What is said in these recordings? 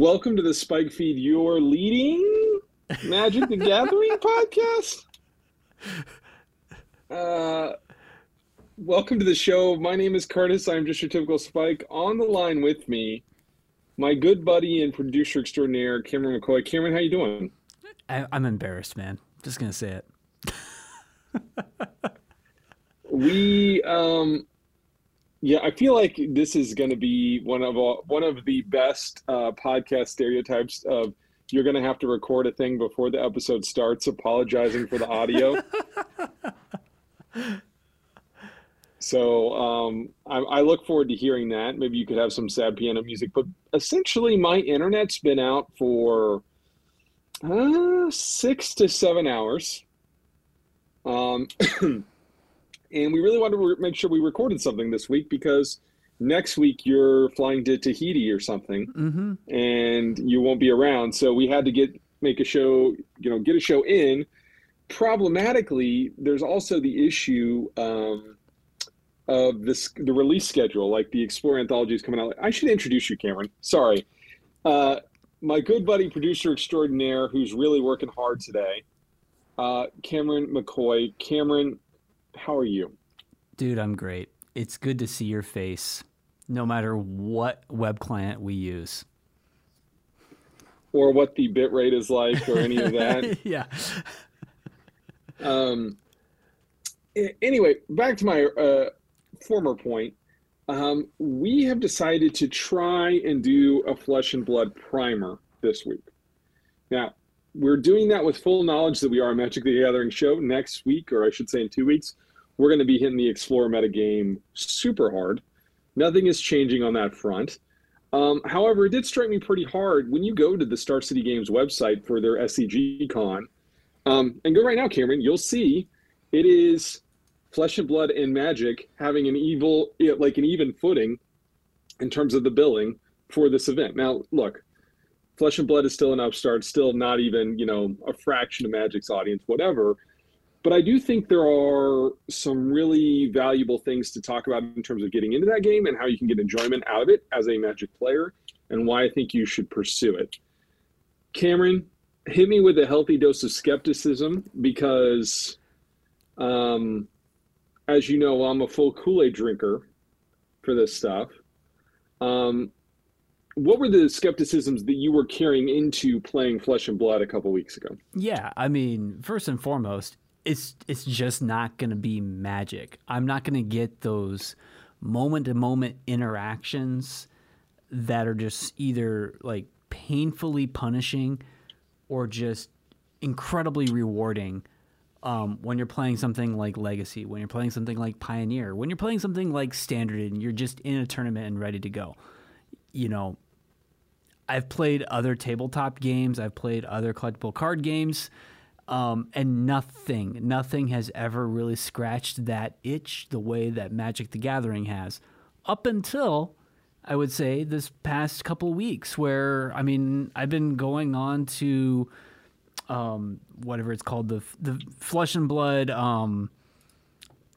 Welcome to the Spike Feed, your leading Magic the Gathering podcast. Uh, welcome to the show. My name is Curtis. I'm just your typical Spike. On the line with me, my good buddy and producer extraordinaire, Cameron McCoy. Cameron, how you doing? I, I'm embarrassed, man. Just gonna say it. we um yeah i feel like this is going to be one of all, one of the best uh, podcast stereotypes of you're going to have to record a thing before the episode starts apologizing for the audio. So um, I, I, look forward to hearing that. Maybe you could have some sad piano music but essentially my internet's been out for uh, six to seven hours. Um, and we really wanted to make sure we recorded something this week because next week you're flying to Tahiti or something, mm-hmm. and you won't be around. So we had to get make a show, you know, get a show in. Problematically, there's also the issue um, of this the release schedule. Like the Explorer anthology is coming out. I should introduce you, Cameron. Sorry, uh, my good buddy, producer extraordinaire, who's really working hard today. Uh, Cameron McCoy. Cameron, how are you? Dude, I'm great. It's good to see your face, no matter what web client we use. Or what the bit rate is like, or any of that. yeah. Um. Anyway, back to my uh, former point. Um, we have decided to try and do a flesh and blood primer this week. Now, we're doing that with full knowledge that we are a Magic the Gathering show next week, or I should say in two weeks. We're going to be hitting the Explorer metagame super hard. Nothing is changing on that front. Um, however, it did strike me pretty hard when you go to the Star City Games website for their SCG Con. Um, and go right now, Cameron, you'll see it is Flesh and Blood and Magic having an evil, like an even footing in terms of the billing for this event. Now, look, Flesh and Blood is still an upstart, still not even, you know, a fraction of Magic's audience, whatever. But I do think there are some really valuable things to talk about in terms of getting into that game and how you can get enjoyment out of it as a Magic player and why I think you should pursue it. Cameron, hit me with a healthy dose of skepticism because, um, as you know, I'm a full Kool Aid drinker for this stuff. Um, what were the skepticisms that you were carrying into playing Flesh and Blood a couple weeks ago? Yeah, I mean, first and foremost, it's it's just not going to be magic. I'm not going to get those moment to moment interactions that are just either like painfully punishing or just incredibly rewarding um, when you're playing something like Legacy, when you're playing something like Pioneer, when you're playing something like Standard and you're just in a tournament and ready to go you know, I've played other tabletop games, I've played other collectible card games, um, and nothing, nothing has ever really scratched that itch the way that Magic the Gathering has. Up until I would say this past couple weeks, where I mean, I've been going on to um, whatever it's called, the the Flesh and Blood. Um,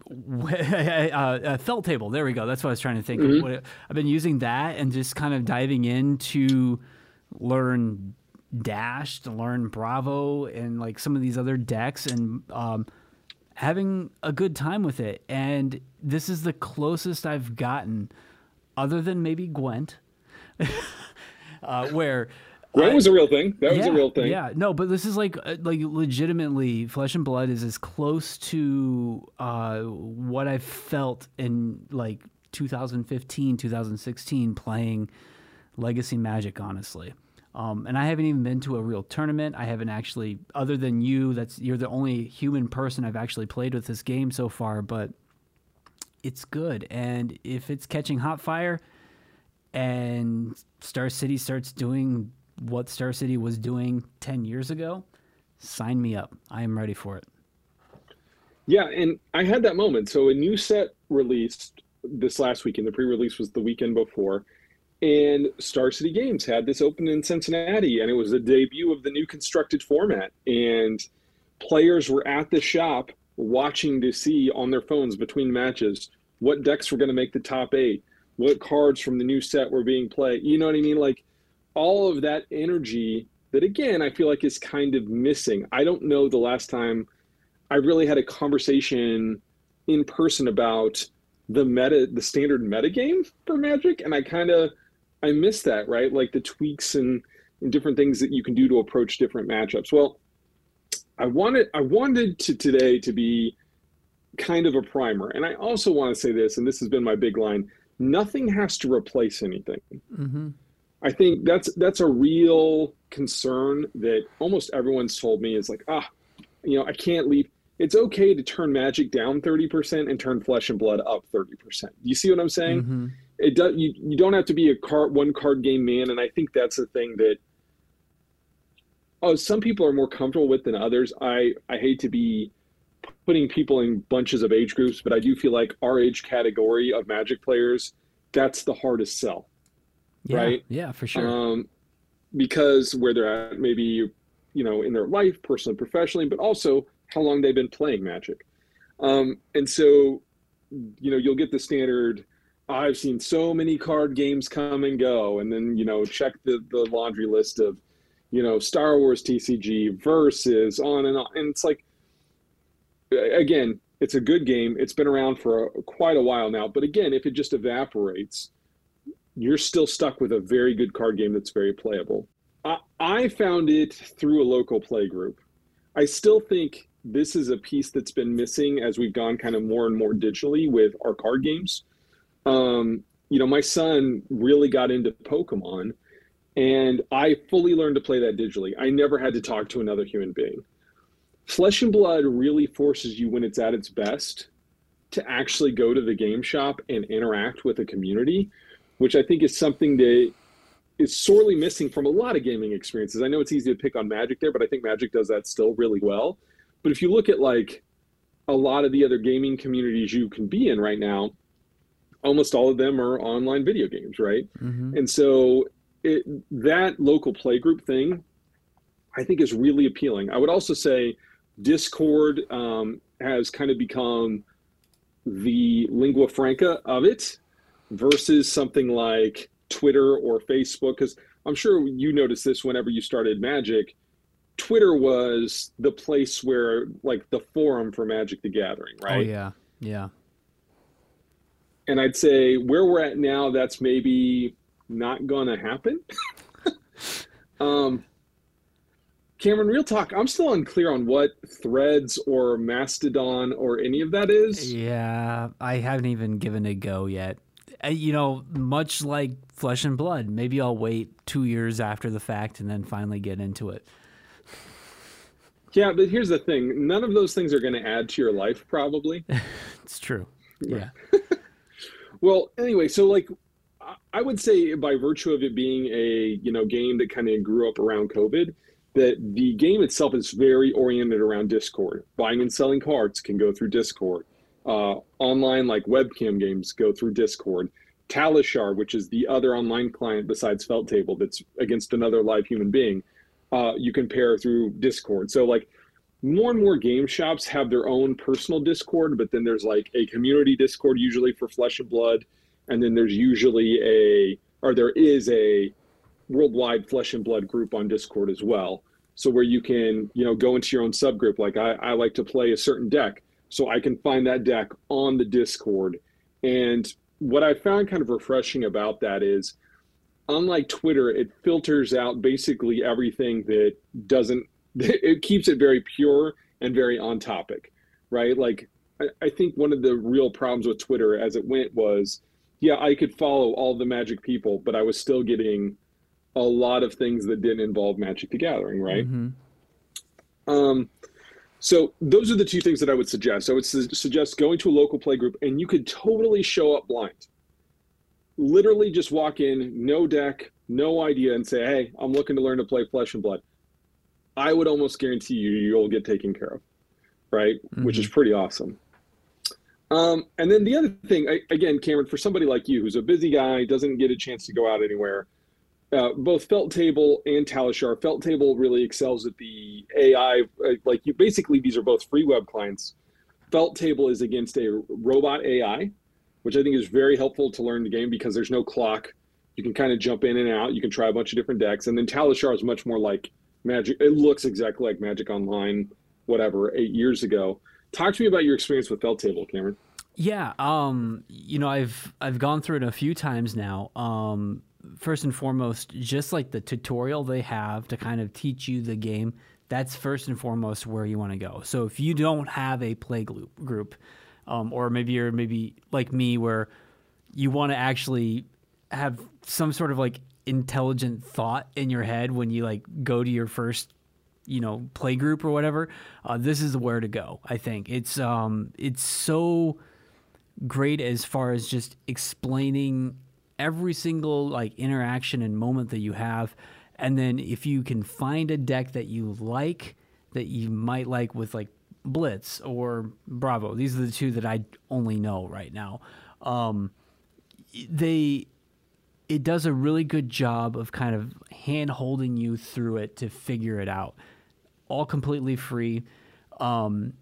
uh, felt table. There we go. That's what I was trying to think. Mm-hmm. Of. I've been using that and just kind of diving in to learn Dash, to learn Bravo, and like some of these other decks, and um, having a good time with it. And this is the closest I've gotten, other than maybe Gwent, uh, where that was a real thing. That yeah, was a real thing. Yeah, no, but this is like uh, like legitimately, Flesh and Blood is as close to uh, what I felt in like 2015, 2016 playing Legacy Magic. Honestly, um, and I haven't even been to a real tournament. I haven't actually, other than you, that's you're the only human person I've actually played with this game so far. But it's good, and if it's catching hot fire, and Star City starts doing what Star City was doing 10 years ago, sign me up. I am ready for it. Yeah, and I had that moment. So a new set released this last weekend. The pre-release was the weekend before, and Star City Games had this open in Cincinnati, and it was the debut of the new constructed format. And players were at the shop watching to see on their phones between matches what decks were going to make the top eight, what cards from the new set were being played. You know what I mean? Like all of that energy that again I feel like is kind of missing. I don't know the last time I really had a conversation in person about the meta the standard meta game for Magic and I kind of I miss that, right? Like the tweaks and, and different things that you can do to approach different matchups. Well, I wanted I wanted to today to be kind of a primer. And I also want to say this, and this has been my big line: nothing has to replace anything. Mm-hmm. I think that's that's a real concern that almost everyone's told me is like, ah, you know, I can't leave. It's okay to turn magic down 30% and turn flesh and blood up 30%. You see what I'm saying? Mm-hmm. It does you, you don't have to be a card one card game man, and I think that's the thing that oh, some people are more comfortable with than others. I I hate to be putting people in bunches of age groups, but I do feel like our age category of Magic players, that's the hardest sell, yeah, right? Yeah, for sure. Um, because where they're at, maybe you know, in their life, personally, professionally, but also how long they've been playing Magic. Um, and so, you know, you'll get the standard. I've seen so many card games come and go, and then you know, check the the laundry list of, you know, Star Wars TCG versus on and on, and it's like again, it's a good game. It's been around for a, quite a while now. But again, if it just evaporates, you're still stuck with a very good card game that's very playable. I, I found it through a local play group. I still think this is a piece that's been missing as we've gone kind of more and more digitally with our card games. Um, you know, my son really got into Pokemon, and I fully learned to play that digitally. I never had to talk to another human being. Flesh and Blood really forces you when it's at its best to actually go to the game shop and interact with a community, which I think is something that is sorely missing from a lot of gaming experiences. I know it's easy to pick on Magic there, but I think Magic does that still really well. But if you look at like a lot of the other gaming communities you can be in right now, almost all of them are online video games, right? Mm-hmm. And so it, that local playgroup thing, I think is really appealing. I would also say Discord um, has kind of become the lingua franca of it versus something like Twitter or Facebook. Because I'm sure you noticed this whenever you started Magic. Twitter was the place where, like, the forum for Magic the Gathering, right? Oh, yeah. Yeah. And I'd say where we're at now, that's maybe not going to happen. um, Cameron, real talk, I'm still unclear on what threads or Mastodon or any of that is. Yeah, I haven't even given it a go yet. Uh, you know, much like Flesh and Blood, maybe I'll wait two years after the fact and then finally get into it. Yeah, but here's the thing none of those things are going to add to your life, probably. it's true. Yeah. well, anyway, so like, I would say by virtue of it being a you know game that kind of grew up around COVID, that the game itself is very oriented around Discord. Buying and selling cards can go through Discord. Uh, online, like webcam games, go through Discord. Talishar, which is the other online client besides Felt Table that's against another live human being, uh, you can pair through Discord. So, like, more and more game shops have their own personal Discord, but then there's like a community Discord, usually for Flesh and Blood. And then there's usually a, or there is a worldwide flesh and blood group on Discord as well. So where you can, you know, go into your own subgroup. Like I, I like to play a certain deck, so I can find that deck on the Discord. And what I found kind of refreshing about that is, unlike Twitter, it filters out basically everything that doesn't. It keeps it very pure and very on topic, right? Like I, I think one of the real problems with Twitter as it went was, yeah, I could follow all the Magic people, but I was still getting a lot of things that didn't involve Magic the Gathering, right? Mm-hmm. Um, so those are the two things that I would suggest. I would su- suggest going to a local play group, and you could totally show up blind. Literally, just walk in, no deck, no idea, and say, "Hey, I'm looking to learn to play Flesh and Blood." I would almost guarantee you you'll get taken care of, right? Mm-hmm. Which is mm-hmm. pretty awesome. Um, and then the other thing, I, again, Cameron, for somebody like you who's a busy guy, doesn't get a chance to go out anywhere, uh, both Felt Table and Talishar. Felt Table really excels at the AI. Uh, like you, basically, these are both free web clients. Felt Table is against a robot AI, which I think is very helpful to learn the game because there's no clock. You can kind of jump in and out. You can try a bunch of different decks. And then Talishar is much more like Magic. It looks exactly like Magic Online, whatever, eight years ago. Talk to me about your experience with Felt Table, Cameron. Yeah, um, you know, I've I've gone through it a few times now. Um, first and foremost, just like the tutorial they have to kind of teach you the game, that's first and foremost where you want to go. So if you don't have a play group, um, or maybe you're maybe like me where you want to actually have some sort of like intelligent thought in your head when you like go to your first you know play group or whatever uh, this is where to go i think it's um it's so great as far as just explaining every single like interaction and moment that you have. And then if you can find a deck that you like that you might like with like blitz or bravo these are the two that i only know right now um, they it does a really good job of kind of hand holding you through it to figure it out. All completely free. Um,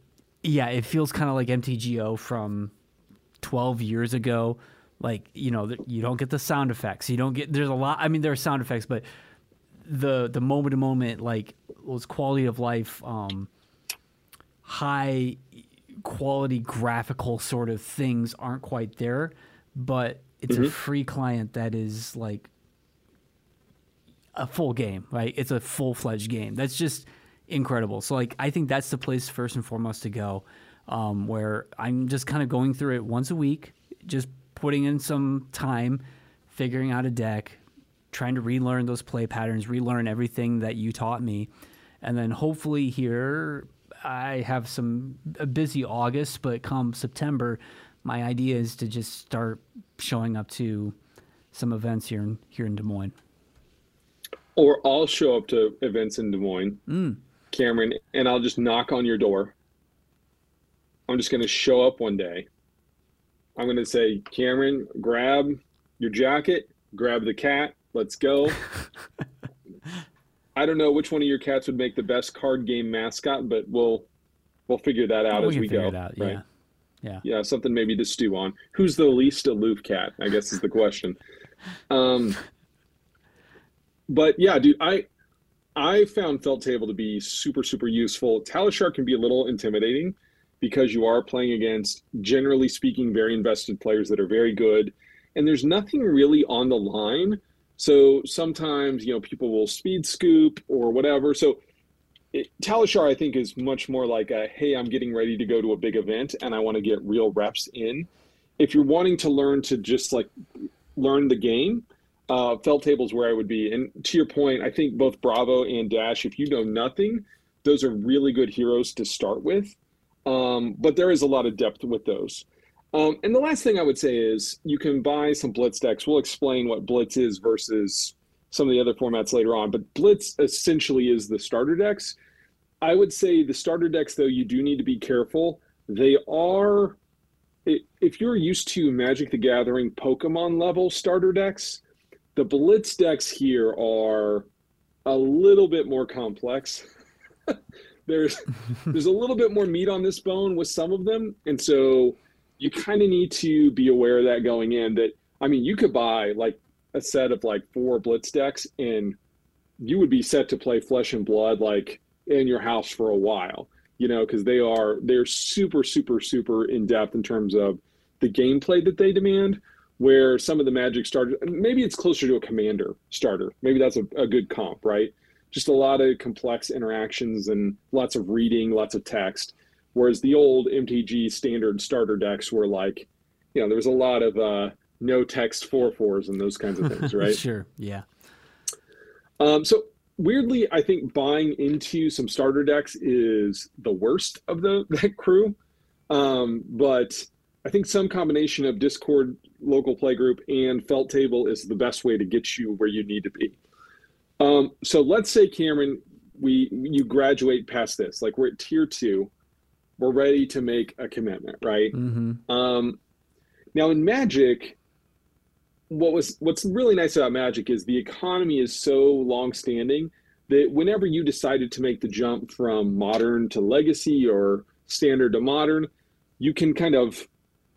yeah it feels kind of like mtgo from 12 years ago like you know you don't get the sound effects. You don't get there's a lot i mean there are sound effects but the the moment to moment like those quality of life um high quality graphical sort of things aren't quite there but it's mm-hmm. a free client that is like a full game right? It's a full-fledged game. That's just incredible. So like i think that's the place first and foremost to go um, where I'm just kind of going through it once a week, just putting in some time, figuring out a deck, trying to relearn those play patterns, relearn everything that you taught me. And then hopefully here I have some a busy August, but come September, my idea is to just start showing up to some events here in here in Des Moines. Or I'll show up to events in Des Moines, mm. Cameron, and I'll just knock on your door I'm just going to show up one day. I'm going to say, Cameron, grab your jacket, grab the cat, let's go. I don't know which one of your cats would make the best card game mascot, but we'll we'll figure that out we as we go. Out, right? Yeah. Yeah. Yeah, something maybe to stew on. Who's the least aloof cat? I guess is the question. Um, but yeah, dude, I I found Felt Table to be super super useful. Talishar can be a little intimidating because you are playing against, generally speaking, very invested players that are very good. And there's nothing really on the line. So sometimes, you know, people will speed scoop or whatever. So it, Talishar, I think, is much more like a, hey, I'm getting ready to go to a big event and I want to get real reps in. If you're wanting to learn to just like learn the game, uh, Felt Table is where I would be. And to your point, I think both Bravo and Dash, if you know nothing, those are really good heroes to start with. Um, but there is a lot of depth with those. Um, and the last thing I would say is you can buy some Blitz decks. We'll explain what Blitz is versus some of the other formats later on. But Blitz essentially is the starter decks. I would say the starter decks, though, you do need to be careful. They are, if you're used to Magic the Gathering Pokemon level starter decks, the Blitz decks here are a little bit more complex. there's there's a little bit more meat on this bone with some of them, and so you kind of need to be aware of that going in. That I mean, you could buy like a set of like four blitz decks, and you would be set to play flesh and blood like in your house for a while, you know, because they are they're super super super in depth in terms of the gameplay that they demand. Where some of the magic starters, maybe it's closer to a commander starter. Maybe that's a, a good comp, right? Just a lot of complex interactions and lots of reading, lots of text. Whereas the old MTG standard starter decks were like, you know, there was a lot of uh, no text four fours and those kinds of things, right? sure, yeah. Um, so weirdly, I think buying into some starter decks is the worst of the that crew. Um, but I think some combination of Discord, local playgroup, and Felt Table is the best way to get you where you need to be. Um, so let's say Cameron, we you graduate past this, like we're at tier two, we're ready to make a commitment, right? Mm-hmm. Um, now in Magic, what was what's really nice about Magic is the economy is so long-standing that whenever you decided to make the jump from modern to legacy or standard to modern, you can kind of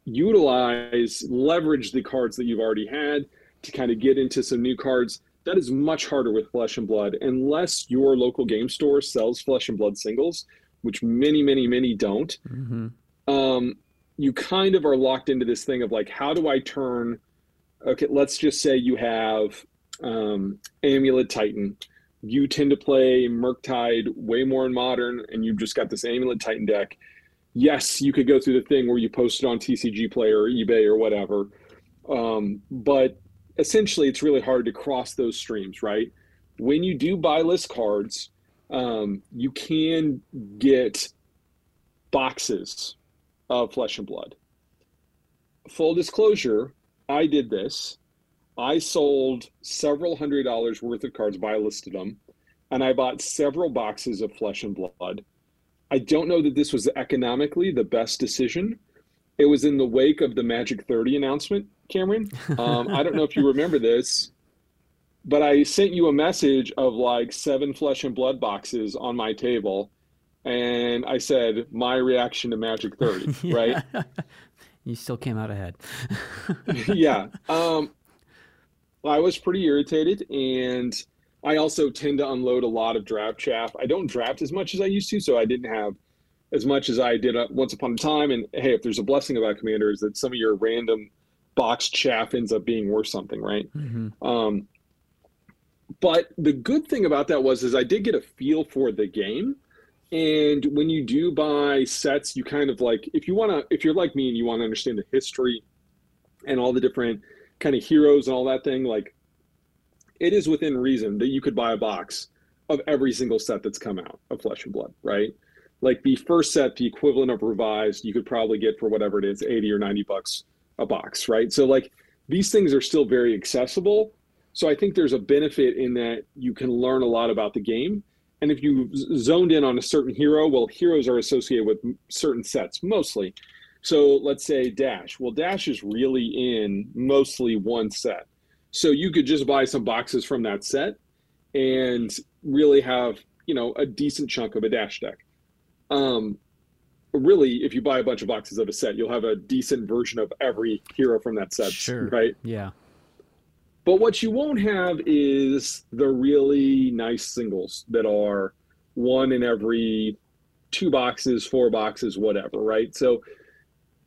utilize leverage the cards that you've already had to kind of get into some new cards. That is much harder with Flesh and Blood unless your local game store sells Flesh and Blood singles, which many, many, many don't. Mm-hmm. Um, you kind of are locked into this thing of like, how do I turn? Okay, let's just say you have um, Amulet Titan. You tend to play Murktide way more in modern, and you've just got this Amulet Titan deck. Yes, you could go through the thing where you post it on TCG Player or eBay or whatever, um, but essentially, it's really hard to cross those streams, right? When you do buy list cards, um, you can get boxes of Flesh and Blood. Full disclosure, I did this. I sold several hundred dollars worth of cards, buy listed them, and I bought several boxes of Flesh and Blood. I don't know that this was economically the best decision. It was in the wake of the Magic 30 announcement Cameron. Um, I don't know if you remember this, but I sent you a message of like seven flesh and blood boxes on my table. And I said, my reaction to Magic 30, right? you still came out ahead. yeah. Um, I was pretty irritated. And I also tend to unload a lot of draft chaff. I don't draft as much as I used to. So I didn't have as much as I did uh, once upon a time. And hey, if there's a blessing about Commander, is that some of your random box chaff ends up being worth something, right? Mm-hmm. Um, but the good thing about that was is I did get a feel for the game. And when you do buy sets, you kind of like if you want to if you're like me and you want to understand the history and all the different kind of heroes and all that thing, like it is within reason that you could buy a box of every single set that's come out of Flesh and Blood, right? Like the first set, the equivalent of revised, you could probably get for whatever it is, 80 or 90 bucks a box, right? So like these things are still very accessible. So I think there's a benefit in that you can learn a lot about the game. And if you zoned in on a certain hero, well, heroes are associated with certain sets mostly. So let's say Dash. Well, Dash is really in mostly one set. So you could just buy some boxes from that set and really have, you know, a decent chunk of a Dash deck. Um, really, if you buy a bunch of boxes of a set, you'll have a decent version of every hero from that set. Sure. Right. Yeah. But what you won't have is the really nice singles that are one in every two boxes, four boxes, whatever, right? So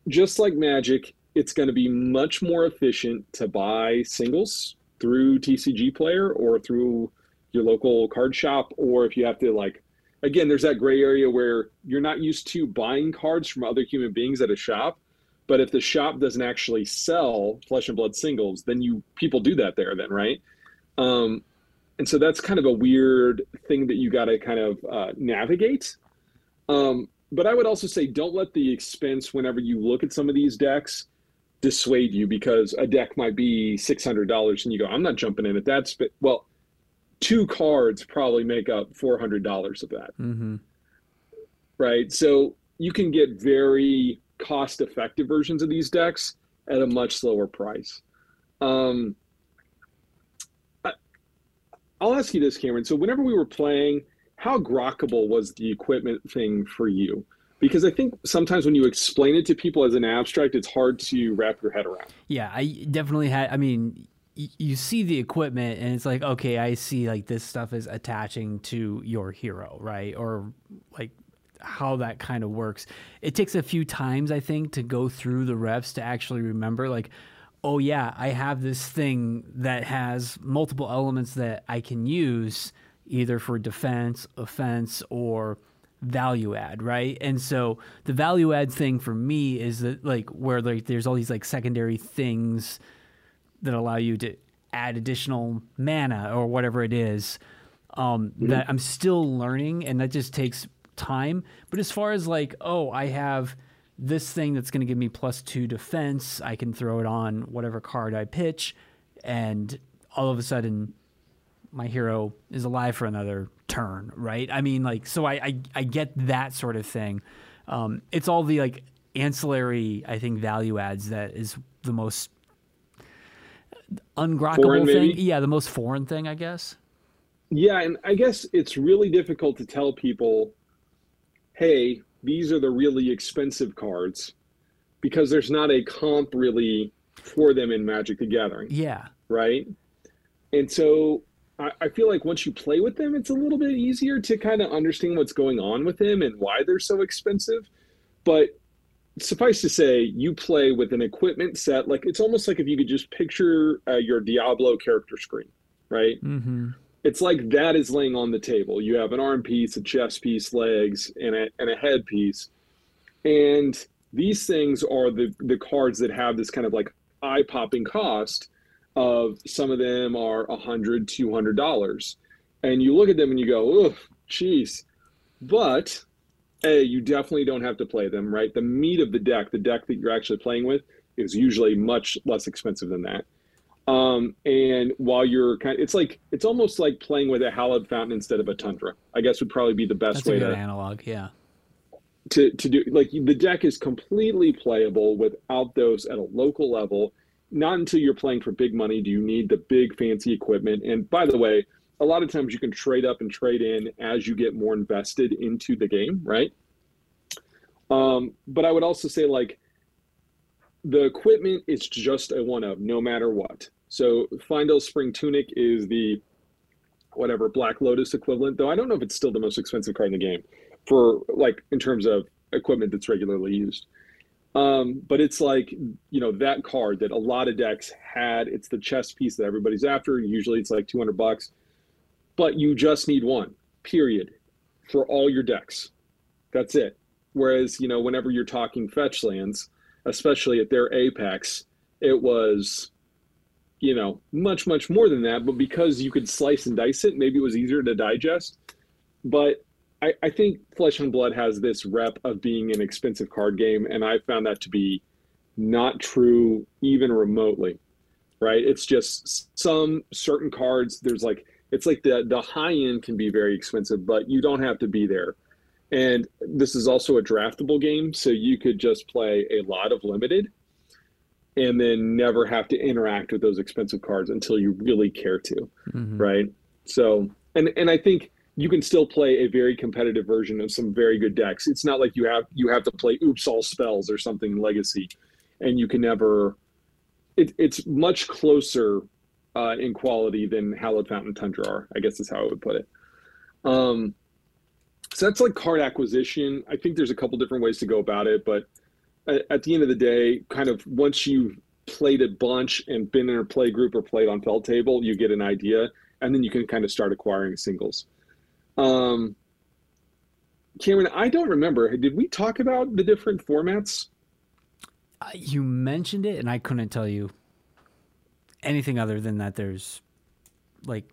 just like Magic, it's going to be much more efficient to buy singles through TCG Player or through your local card shop, or if you have to like again, there's that gray area where you're not used to buying cards from other human beings at a shop. But if the shop doesn't actually sell flesh and blood singles, then you people do that there, then right? Um, and so that's kind of a weird thing that you got to kind of uh, navigate. Um, but I would also say don't let the expense whenever you look at some of these decks dissuade you because a deck might be six hundred dollars and you go, I'm not jumping in at that. Sp-. Well, two cards probably make up four hundred dollars of that. Mm-hmm. Right, so you can get very cost-effective versions of these decks at a much lower price. Um, I, I'll ask you this, Cameron. So whenever we were playing, how grokkable was the equipment thing for you? because I think sometimes when you explain it to people as an abstract, it's hard to wrap your head around. Yeah, I definitely had. I mean, you see the equipment and it's like okay i see like this stuff is attaching to your hero right? Or like how that kind of works. It takes a few times i think to go through the reps to actually remember like oh yeah i have this thing that has multiple elements that i can use either for defense offense or value add right? And so the value add thing for me is that like where like there's all these like secondary things that allow you to add additional mana or whatever it is um, mm-hmm. that I'm still learning, and that just takes time. But as far as like, oh, I have this thing that's going to give me plus two defense, I can throw it on whatever card I pitch, and all of a sudden, my hero is alive for another turn, right? I mean, like, so I I, I get that sort of thing. Um, it's all the like ancillary, I think, value adds that is the most ungrokkable foreign, thing. Maybe? Yeah, the most foreign thing, I guess. Yeah, and I guess it's really difficult to tell people, hey, these are the really expensive cards because there's not a comp really for them in Magic the Gathering. Yeah. right? And so I, I feel like once you play with them, it's a little bit easier to kind of understand what's going on with them and why they're so expensive. But suffice to say, you play with an equipment set like it's almost like if you could just picture uh, your Diablo character screen, right? Mm-hmm. It's like that is laying on the table. You have an arm piece, a chest piece, legs, and a, and a head piece. And these things are the, the cards that have this kind of like eye popping cost of some of them are a hundred, two hundred dollars. And you look at them and you go, oh, geez. But a you definitely don't have to play them right the meat of the deck the deck that you're actually playing with is usually much less expensive than that um, and while you're kind of, it's like it's almost like playing with a hallowed fountain instead of a tundra i guess would probably be the best That's way a good to analog. Yeah. to to do like the deck is completely playable without those at a local level not until you're playing for big money do you need the big fancy equipment and by the way a lot of times you can trade up and trade in as you get more invested into the game right um, but i would also say like the equipment is just a one of no matter what so Fyendal spring tunic is the whatever black lotus equivalent though i don't know if it's still the most expensive card in the game for like in terms of equipment that's regularly used. Um, but it's like you know that card that a lot of decks had. It's the chess piece that everybody's after. Usually it's like 200 bucks, but you just need one. Period, for all your decks. That's it. Whereas you know whenever you're talking fetch lands, especially at their apex, it was you know much much more than that. But because you could slice and dice it, maybe it was easier to digest. But I, I think Flesh and Blood has this rep of being an expensive card game, and I found that to be not true even remotely. Right? It's just some certain cards. There's like it's like the the high end can be very expensive, but you don't have to be there. And this is also a draftable game, so you could just play a lot of limited and then never have to interact with those expensive cards until you really care to. Mhm. Right? So and and I think you can still play a very competitive version of some very good decks. It's not like you have you have to play oops all spells or something legacy, and you can never. It, it's much closer uh, in quality than Hallowed Fountain Tundra are. I guess is how I would put it. Um, so that's like card acquisition. I think there's a couple different ways to go about it, but at, at the end of the day, kind of once you've played a bunch and been in a play group or played on felt table, you get an idea, and then you can kind of start acquiring singles. Um, Cameron, I don't remember. Did we talk about the different formats? Uh, You mentioned it, and I couldn't tell you anything other than that. There's like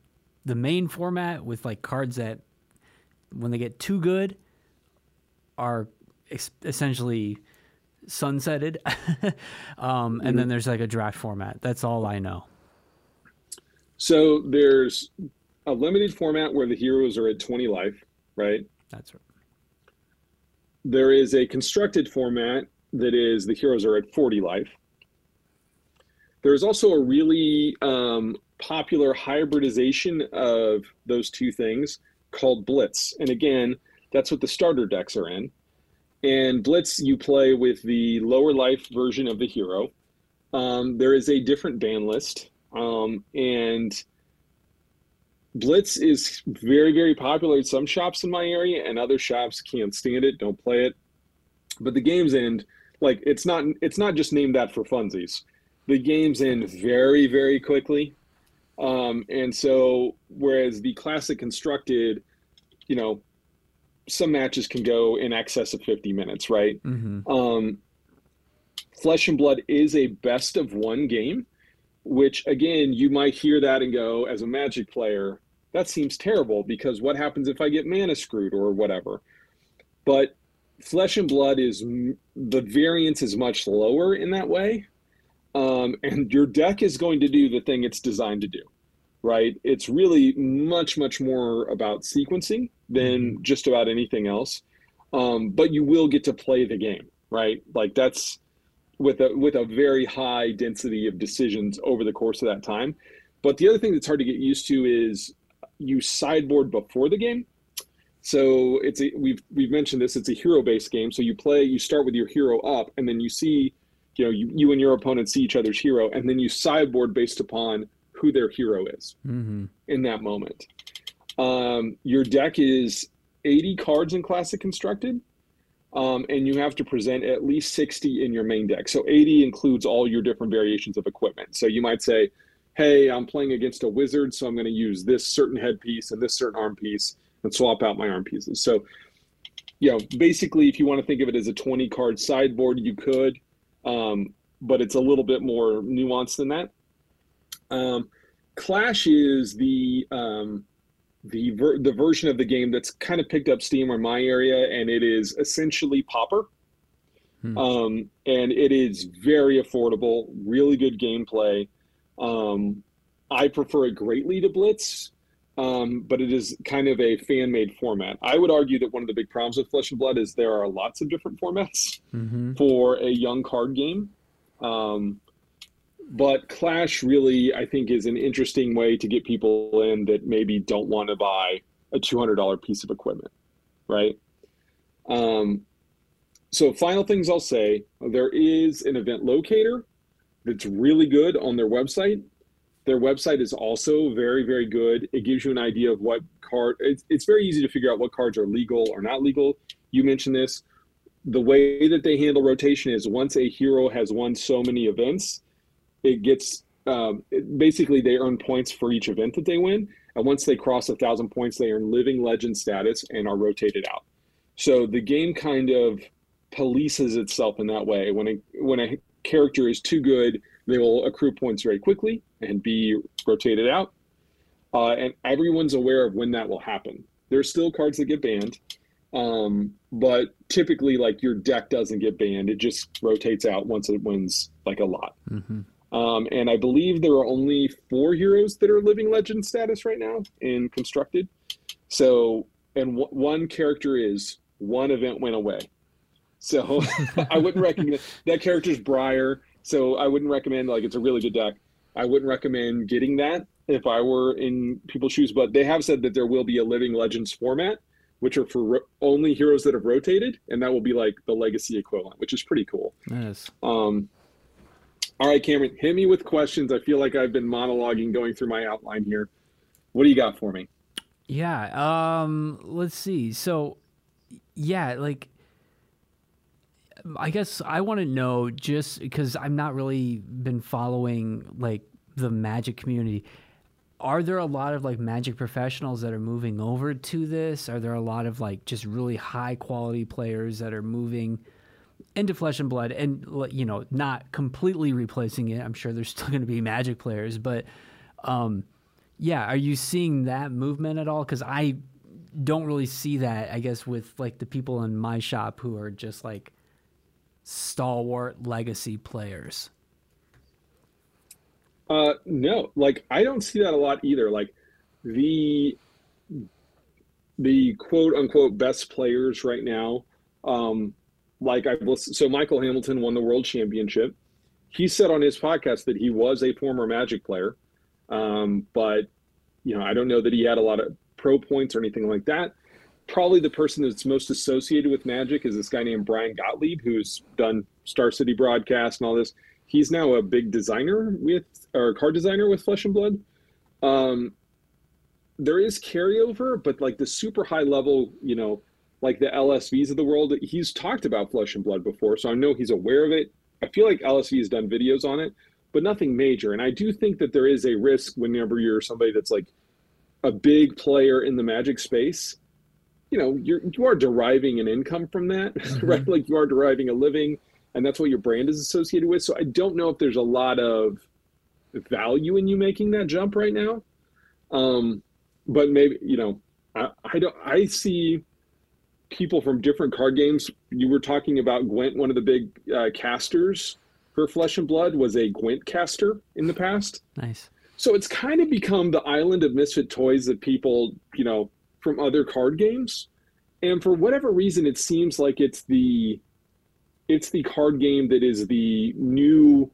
the main format with like cards that, when they get too good, are ex- essentially sunsetted. um, and then there's like a draft format. That's all I know. So there's a limited format where the heroes are at 20 life, right? That's right. There is a constructed format that is the heroes are at 40 life. There's also a really um, popular hybridization of those two things called Blitz. And again, that's what the starter decks are in. And Blitz, you play with the lower life version of the hero. Um, there is a different ban list. Um, and Blitz is very, very popular at some shops in my area, and other shops can't stand it, don't play it. But the games end like it's not it's not just named that for funsies. The games end very, very quickly. Um, and so whereas the classic constructed, you know, some matches can go in excess of 50 minutes, right? Mm-hmm. Um, Flesh and Blood is a best of one game, which again, you might hear that and go, as a Magic player, that seems terrible because what happens if I get mana screwed or whatever? But Flesh and Blood is the variance is much lower in that way. Um, and your deck is going to do the thing it's designed to do, right? It's really much, much more about sequencing than just about anything else. Um, but you will get to play the game, right? Like that's with a with a very high density of decisions over the course of that time. But the other thing that's hard to get used to is you sideboard before the game. So it's a, we've we've mentioned this. It's a hero based game. So you play, you start with your hero up, and then you see, you know, you, you and your opponent see each other's hero, and then you sideboard based upon who their hero is Mm-hmm. in that moment. Um, your deck is 80 cards in Classic Constructed, um, and you have to present at least 60 in your main deck. So 80 includes all your different variations of equipment. So you might say, hey, I'm playing against a wizard, so I'm going to use this certain headpiece and this certain arm piece and swap out my arm pieces. So, you know, basically, if you want to think of it as a 20 card sideboard, you could, um, but it's a little bit more nuanced than that. Um, Clash is the um, the ver- the version of the game that's kind of picked up steam in my area, and it is essentially Pauper. Hmm. Um, and it is very affordable, really good gameplay. Um, I prefer it greatly to Blitz, um, but it is kind of a fan made format. I would argue that one of the big problems with Flesh and Blood is there are lots of different formats Mm-hmm. for a young card game. Um, but Clash really, I think, is an interesting way to get people in that maybe don't want to buy a $200 piece of equipment, right? Um, so, final things I'll say there is an event locator that's really good on their website. Their website is also very, very good. It gives you an idea of what card, it's, it's very easy to figure out what cards are legal or not legal. You mentioned this the way that they handle rotation is once a hero has won so many events, it gets um, it, basically they earn points for each event that they win, and once they cross a thousand points, they earn living legend status and are rotated out. So the game kind of polices itself in that way. When a when a character is too good, they will accrue points very quickly and be rotated out. Uh, and everyone's aware of when that will happen. There's still cards that get banned, um, but typically, like your deck doesn't get banned; it just rotates out once it wins like a lot. Mm-hmm. Um, and I believe there are only four heroes that are living legend status right now in constructed. So, and w- one character is one event went away. So I wouldn't recommend that character's Briar. So I wouldn't recommend like it's a really good deck. I wouldn't recommend getting that if I were in people's shoes. But they have said that there will be a Living Legends format, which are for ro- only heroes that have rotated, and that will be like the Legacy equivalent, which is pretty cool. Yes. Um, all right, Cameron, hit me with questions. I feel like I've been monologuing going through my outline here. What do you got for me? Yeah. Um. Let's see. So, yeah, like, I guess I want to know just because I'm not really been following like the Magic community. Are there a lot of like Magic professionals that are moving over to this? Are there a lot of like just really high quality players that are moving? into flesh and blood and you know not completely replacing it i'm sure there's still going to be magic players but um yeah are you seeing that movement at all because i don't really see that i guess with like the people in my shop who are just like stalwart legacy players Uh, no, like I don't see that a lot either. Like the the quote unquote best players right now, um, like I've listened. So Michael Hamilton won the world championship. He said on his podcast that he was a former Magic player, um, but you know I don't know that he had a lot of pro points or anything like that. Probably the person that's most associated with Magic is this guy named Bryan Gottlieb, who's done Star City broadcast and all this. He's now a big designer with or card designer with Flesh and Blood. Um, there is carryover, but like the super high level, you know, like the LSVs of the world, he's talked about Flesh and Blood before, so I know he's aware of it. I feel like LSV has done videos on it, but nothing major. And I do think that there is a risk whenever you're somebody that's like a big player in the Magic space. You know, you're you are deriving an income from that, right? Like you are deriving a living, and that's what your brand is associated with. So I don't know if there's a lot of value in you making that jump right now. Um, but maybe you know, I, I don't. I see people from different card games. You were talking about Gwent. One of the big uh, casters for Flesh and Blood was a Gwent caster in the past. nice So it's kind of become the island of misfit toys that people, you know, from other card games. And for whatever reason, it seems like it's the it's the card game that is the new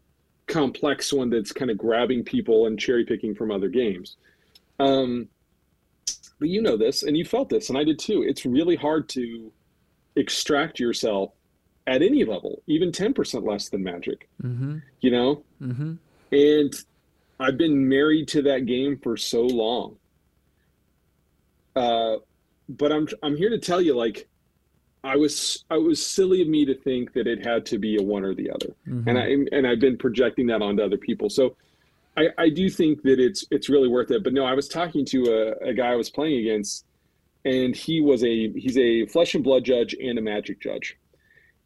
complex one that's kind of grabbing people and cherry picking from other games. Um, but you know this, and you felt this, and I did too. It's really hard to extract yourself at any level, even ten percent less than Magic. mm-hmm You know, mm-hmm and I've been married to that game for so long. Uh, but I'm I'm here to tell you, like, I was I was silly of me to think that it had to be a one or the other, mm-hmm. and I and I've been projecting that onto other people. So I, I do think that it's it's really worth it. But no, I was talking to a, a guy I was playing against, and he was a he's a flesh and blood judge and a magic judge,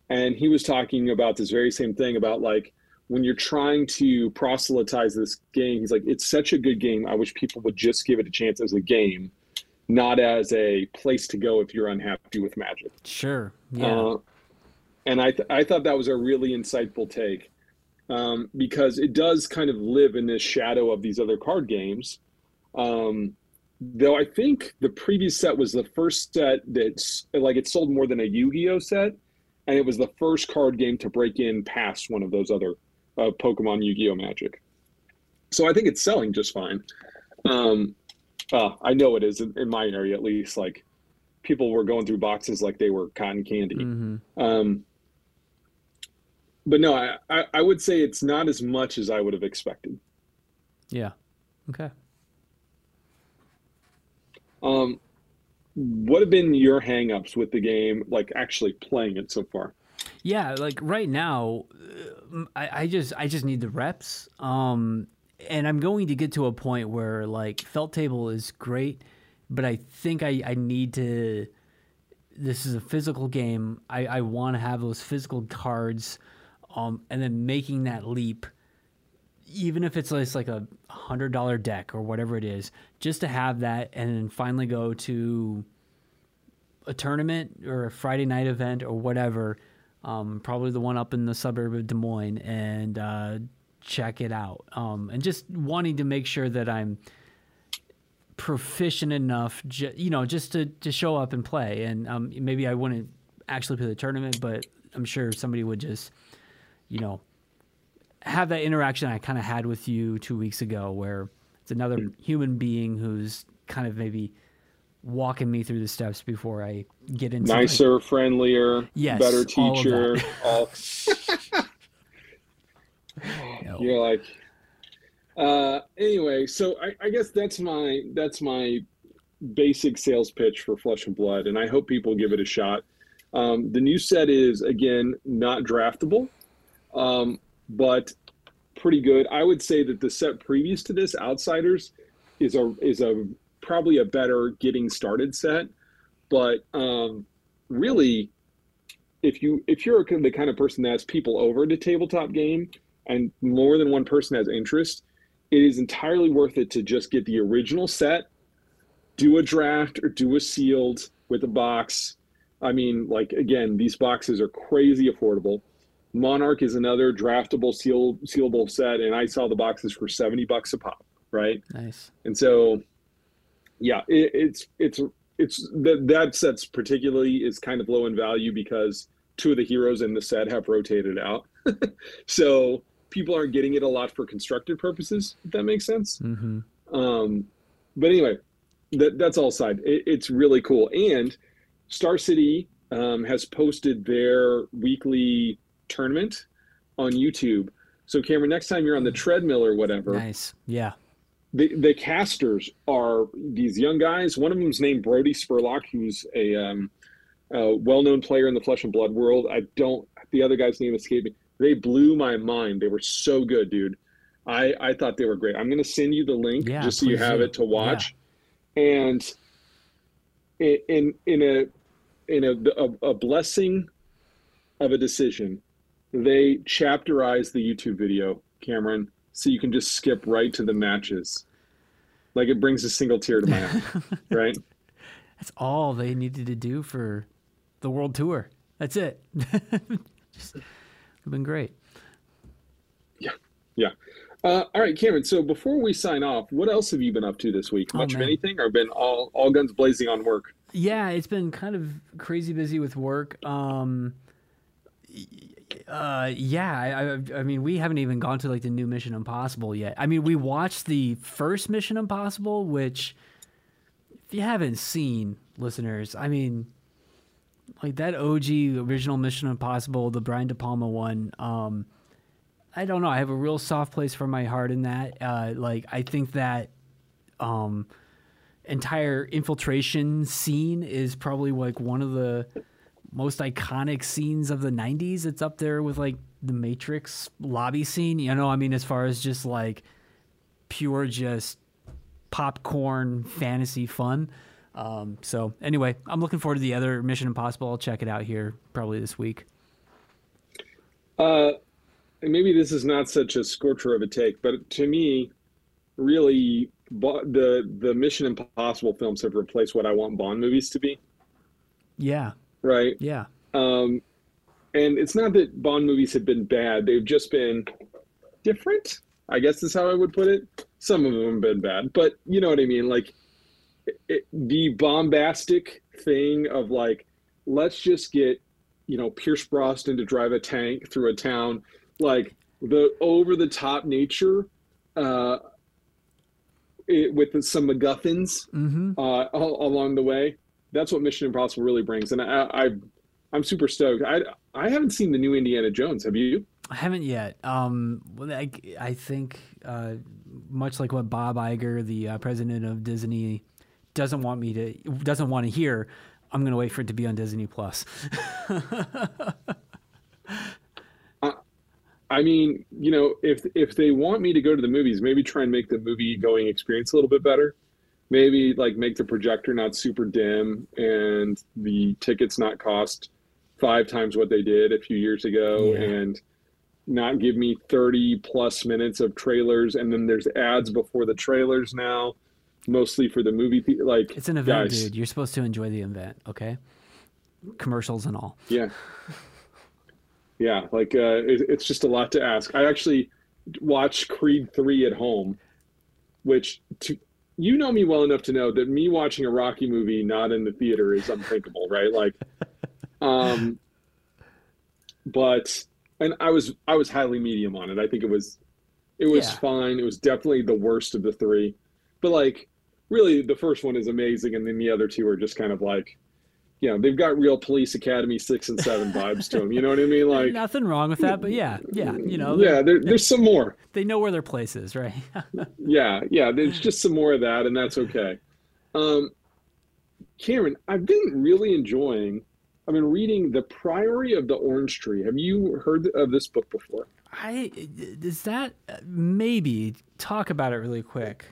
and he was talking about this very same thing about like when you're trying to proselytize this game, he's like, it's such a good game. I wish people would just give it a chance as a game, not as a place to go if you're unhappy with Magic. Sure. Yeah. Uh, and I, th- I thought that was a really insightful take um, because it does kind of live in this shadow of these other card games. Um, though I think the previous set was the first set that's like it sold more than a Yu Gi Oh set, and it was the first card game to break in past one of those other uh, Pokemon Yu Gi Oh Magic. So I think it's selling just fine. Um, uh, I know it is in, in, my area at least. Like people were going through boxes like they were cotton candy. Mm-hmm. Um, but no, I, I, I would say it's not as much as I would have expected. Yeah. Okay. Um, what have been your hangups with the game, like actually playing it so far? Yeah, like right now, uh, I, I just I just need the reps. Um, and I'm going to get to a point where like felt table is great, but I think I I need to. This is a physical game. I I want to have those physical cards, um, and then making that leap. Even if it's just like a hundred dollar deck or whatever it is, just to have that and then finally go to a tournament or a Friday night event or whatever um, probably the one up in the suburb of Des Moines, and uh, check it out. Um, and just wanting to make sure that I'm proficient enough, ju- you know, just to, to show up and play. And um, maybe I wouldn't actually play the tournament, but I'm sure somebody would just, you know, have that interaction I kind of had with you two weeks ago, where it's another mm. human being who's kind of maybe walking me through the steps before I get into nicer, like, friendlier, yes, better teacher. All, all... You're like, uh, anyway. So I, I guess that's my that's my basic sales pitch for Flesh and Blood, and I hope people give it a shot. Um, the new set is again not draftable, um, but pretty good. I would say that the set previous to this, Outsiders, is a is a probably a better getting started set. But um, really, if you if you're the kind of person that has people over to tabletop game and more than one person has interest, it is entirely worth it to just get the original set, do a draft or do a sealed with a box. I mean, like again, these boxes are crazy affordable. Monarch is another draftable seal sealable set, and I saw the boxes for seventy bucks a pop. Right. Nice. And so yeah, it, it's it's it's that that set's particularly is kind of low in value because two of the heroes in the set have rotated out, so people aren't getting it a lot for constructed purposes. If that makes sense. Mm-hmm. Um, but anyway, that that's all side. It, it's really cool, and Star City um, has posted their weekly tournament on YouTube. So Cameron, next time you're on the treadmill or whatever, nice, yeah, the the casters are these young guys. One of them is named Brody Spurlock, who's a, um, a well-known player in the Flesh and Blood world. I don't. The other guy's name escaped me. They blew my mind. They were so good, dude. I I thought they were great. I'm gonna send you the link yeah, just so you have do. it to watch. Yeah. And in in a in a, a, a blessing of a decision, they chapterized the YouTube video, Cameron so you can just skip right to the matches. Like it brings a single tear to my eye, right? That's all they needed to do for the world tour. That's it. just, it's been great. Yeah, yeah. Uh, all right, Cameron. So before we sign off, what else have you been up to this week? Oh, Much of anything, or been all all guns blazing on work? Yeah, it's been kind of crazy busy with work. Um, uh, yeah, I, I, mean, we haven't even gone to like the new Mission Impossible yet. I mean, we watched the first Mission Impossible, which, if you haven't seen, listeners, I mean, like that OG original Mission Impossible, the Brian De Palma one. Um, I don't know. I have a real soft place for my heart in that. Uh, like I think that um, entire infiltration scene is probably like one of the most iconic scenes of the 90s. It's up there with like the Matrix lobby scene. You know, I mean, as far as just like pure, just popcorn fantasy fun. Um, so anyway, I'm looking forward to the other Mission Impossible. I'll check it out here probably this week. Uh, maybe this is not such a scorcher of a take, but to me, really, the the Mission Impossible films have replaced what I want Bond movies to be. Yeah. Right. Yeah. Um, and it's not that Bond movies have been bad; they've just been different. I guess is how I would put it. Some of them have been bad, but you know what I mean. Like it, the bombastic thing of like, let's just get you know Pierce Brosnan to drive a tank through a town, like the over the top nature. Uh, it, with some MacGuffins mm-hmm. uh, all, along the way. That's what Mission Impossible really brings, and I, I, I'm super stoked. I, I haven't seen the new Indiana Jones. Have you? I haven't yet. Um, I, I think uh, much like what Bob Iger, the uh, president of Disney, doesn't want me to doesn't want to hear. I'm going to wait for it to be on Disney Plus. I mean, you know, if if they want me to go to the movies, maybe try and make the movie going experience a little bit better. Maybe like make the projector not super dim and the tickets not cost five times what they did a few years ago yeah. and not give me 30 plus minutes of trailers and then there's ads before the trailers now mostly for the movie like it's an event guys, dude you're supposed to enjoy the event okay commercials and all yeah yeah, like uh, it, it's just a lot to ask. I actually watched Creed three at home, which to you know me well enough to know that me watching a Rocky movie not in the theater is unthinkable, right? Like, um, but and I was I was highly medium on it. I think it was it was yeah. fine. It was definitely the worst of the three, but like really the first one is amazing, and then the other two are just kind of like you know they've got real police academy six and seven vibes to them you know what i mean? Like nothing wrong with that but yeah yeah you know yeah there, there's some more. they know where their place is right? Yeah yeah there's just some more of that and that's okay. Um cameron i've been really enjoying i've been reading the priory of the orange tree. Have you heard of this book before? I is that maybe talk about it really quick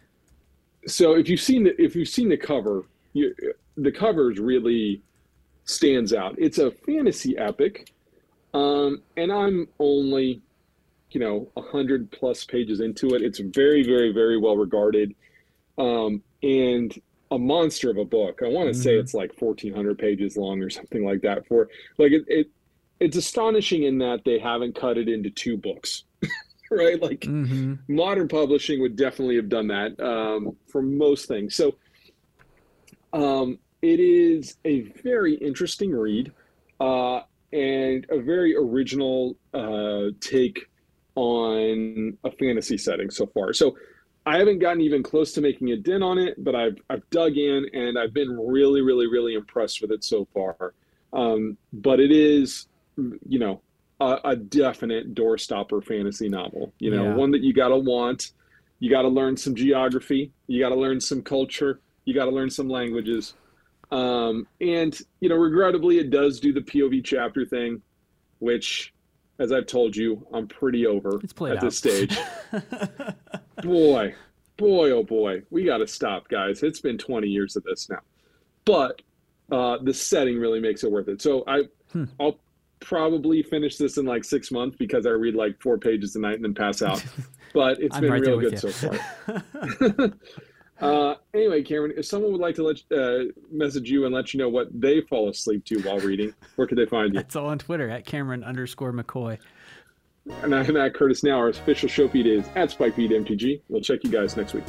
so if you've seen the if you've seen the cover you, the cover is really stands out. It's a fantasy epic, um, and I'm only, you know, a hundred plus pages into it. It's very, very, very well regarded, um, and a monster of a book. I want to mm-hmm. say it's like 1,400 pages long or something like that. For like it, it it's astonishing in that they haven't cut it into two books. right like mm-hmm. modern publishing would definitely have done that um, for most things so um, it is a very interesting read uh, and a very original uh, take on a fantasy setting so far. So I haven't gotten even close to making a dent on it, but I've I've dug in and I've been really, really, really impressed with it so far. Um, but it is, you know, a, a definite doorstopper fantasy novel. You know, yeah. one that you got to want. You got to learn some geography. You got to learn some culture. You got to learn some languages. Um, and you know, regrettably, it does do the POV chapter thing, which, as I've told you, I'm pretty over at out. this stage. boy, boy, oh boy, we got to stop, guys. It's been 20 years of this now, but uh, the setting really makes it worth it. So I, hmm. I'll probably finish this in like six months because I read like four pages a night and then pass out. But it's been right real good so far. Uh, anyway, Cameron, if someone would like to let uh, message you and let you know what they fall asleep to while reading, where could they find you? It's all on Twitter at Cameron underscore McCoy. And I'm at Curtis Now. Our official show feed is at SpikeFeedMTG. We'll check you guys next week.